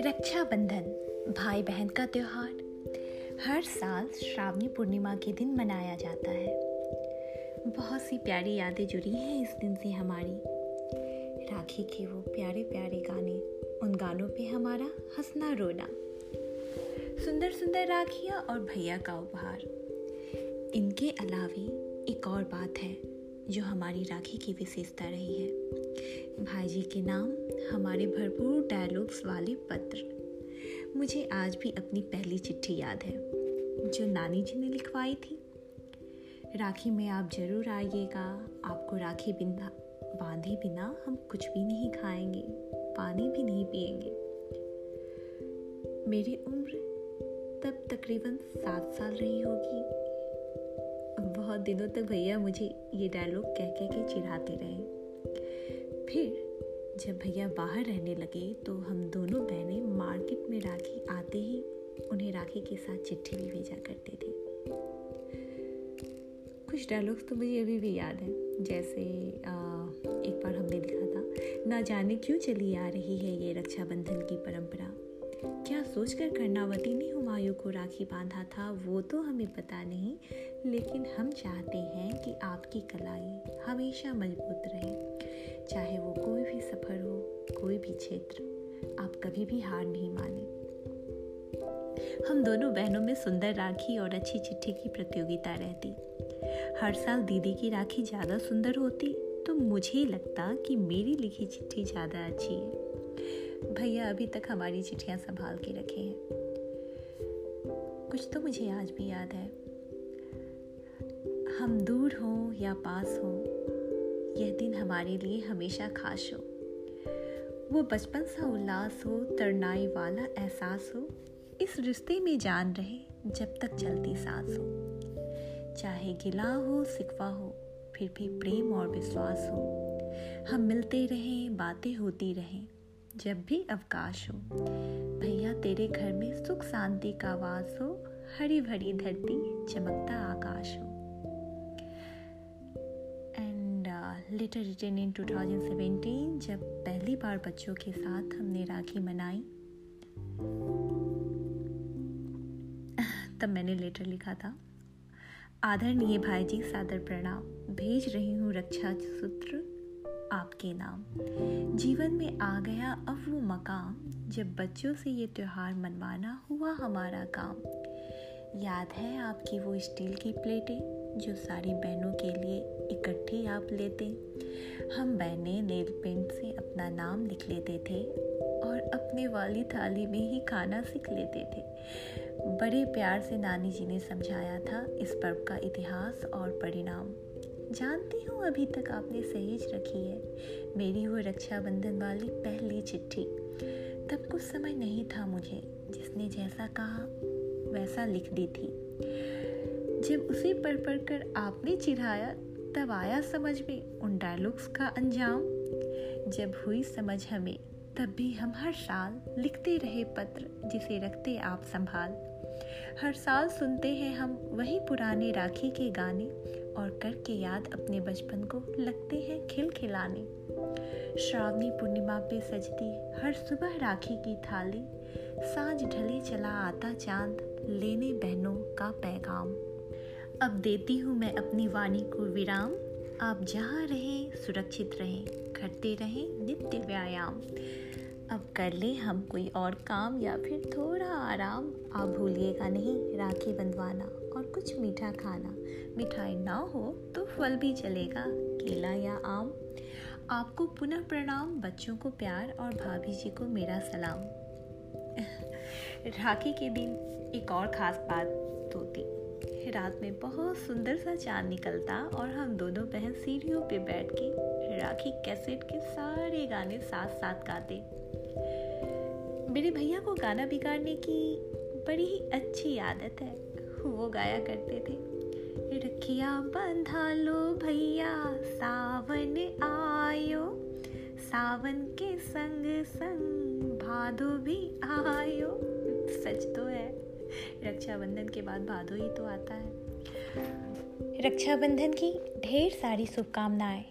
रक्षाबंधन भाई बहन का त्योहार। हर साल श्रावणी पूर्णिमा के दिन मनाया जाता है। बहुत सी प्यारी यादें जुड़ी हैं इस दिन से हमारी। राखी के वो प्यारे प्यारे गाने, उन गानों पे हमारा हंसना रोना। सुंदर सुंदर राखियाँ और भैया का उपहार। इनके अलावे एक और बात है। जो हमारी राखी की विशेषता रही है। भाई जी के नाम, हमारे भरपूर डायलॉग्स वाले पत्र। मुझे आज भी अपनी पहली चिट्ठी याद है, जो नानी जी ने लिखवाई थी। राखी में आप ज़रूर आइएगा। आपको राखी बिना, बांधे बिना हम कुछ भी नहीं खाएँगे, पानी भी नहीं पिएँगे। मेरी उम्र तब तकरीबन सात साल रही होगी। बहुत दिनों तक भैया मुझे ये डायलॉग कह कह के चिढ़ाते रहे। फिर जब भैया बाहर रहने लगे तो हम दोनों बहनें मार्केट में राखी आते ही उन्हें राखी के साथ चिट्ठी भी भेजा करते थे। कुछ डायलॉग्स तो मुझे अभी भी याद हैं जैसे आ, एक बार हमने लिखा था ना जाने क्यों चली आ रही है ये रक्षाबंधन की परंपरा? क्या सोचकर कर्णावती ने हुमायूं को राखी बांधा था, वो तो हमें पता नहीं, लेकिन हम चाहते हैं कि आपकी कलाई हमेशा मज़बूत रहे। चाहे वो कोई भी सफ़र हो, कोई भी क्षेत्र, आप कभी भी हार नहीं माने। हम दोनों बहनों में सुंदर राखी और अच्छी चिट्ठी की प्रतियोगिता रहती। हर साल दीदी की राखी ज़्यादा सुंदर होती तो मुझे लगता कि मेरी लिखी चिट्ठी ज़्यादा अच्छी है। भैया अभी तक हमारी चिट्ठियाँ संभाल के रखे हैं। कुछ तो मुझे आज भी याद है। हम दूर हों या पास हों, यह दिन हमारे लिए हमेशा खास हो। वो बचपन सा उल्लास हो तरनाई वाला एहसास हो, इस रिश्ते में जान रहे जब तक चलती सांस हो। चाहे गिला हो, सिकवा हो, फिर भी प्रेम और विश्वास हो। हम मिलते रहें, बातें होती रहें जब भी अवकाश हो। भैया, तेरे घर में सुख शांति का वास हो हरी भरी धरती, चमकता आकाश हो। लेटर रिटर्न इन 2017 जब पहली बार बच्चों के साथ हमने राखी मनाई, तब मैंने लेटर लिखा था। आदरणीय भाई जी सादर प्रणाम। भेज रही हूँ रक्षा सूत्र। आपके नाम। जीवन में आ गया अब वो मकाम, जब बच्चों से ये त्यौहार मनवाना हुआ हमारा काम। याद है आपकी वो स्टील की प्लेटें, जो सारी बहनों के लिए इकट्ठी आप लेते? हम बहनें नेल पेंट से अपना नाम लिख लेते थे और अपने वाली थाली में ही खाना सीख लेते थे। बड़े प्यार से नानी जी ने समझाया था इस पर्व का इतिहास और परिणाम। जानती हूँ अभी तक आपने सहेज रखी है। मेरी वो रक्षाबंधन वाली पहली चिट्ठी। तब कुछ समय नहीं था मुझे। जिसने जैसा कहा, वैसा लिख दी थी। जब उसे पढ़ पढ़ कर आपने चिढ़ाया, तब आया समझ में उन डायलॉग्स का अंजाम। जब हुई समझ हमें, तब भी हम हर साल लिखते रहे पत्र जिसे रखते आप संभाल। हर साल सुनते हैं हम वही पुराने राखी के गाने और करके याद अपने बचपन को लगते हैं खिल खिलाने। श्रावणी पूर्णिमा पे सजती हर सुबह राखी की थाली। साँझ ढले चला आता चाँद, लेने बहनों का पैगाम। अब देती हूँ मैं अपनी वाणी को विराम। आप जहाँ रहें, सुरक्षित रहें, करते रहें नित्य व्यायाम। अब कर ले हम कोई और काम या फिर थोड़ा आराम। आप भूलिएगा नहीं, राखी बंधवाना। और कुछ मीठा खाना। मिठाई ना हो तो फल भी चलेगा, केला या आम। आपको पुनः प्रणाम, बच्चों को प्यार और भाभी जी को मेरा सलाम। राखी के दिन एक और ख़ास बात होती रात में बहुत सुंदर सा चाँद निकलता और हम दोनों बहन सीढ़ियों पे बैठ के राखी कैसेट के सारे गाने साथ साथ गाते। मेरे भैया को गाना बिगाड़ने की बड़ी ही अच्छी आदत है। वो गाया करते थे। रखिया बंधा लो भैया, सावन आयो। सावन के संग संग भादो भी आयो। सच तो है, रक्षाबंधन के बाद भादो ही तो आता है। रक्षाबंधन की ढेर सारी शुभकामनाएँ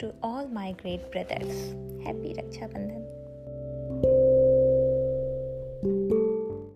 to all my great brothers happy Bandhan.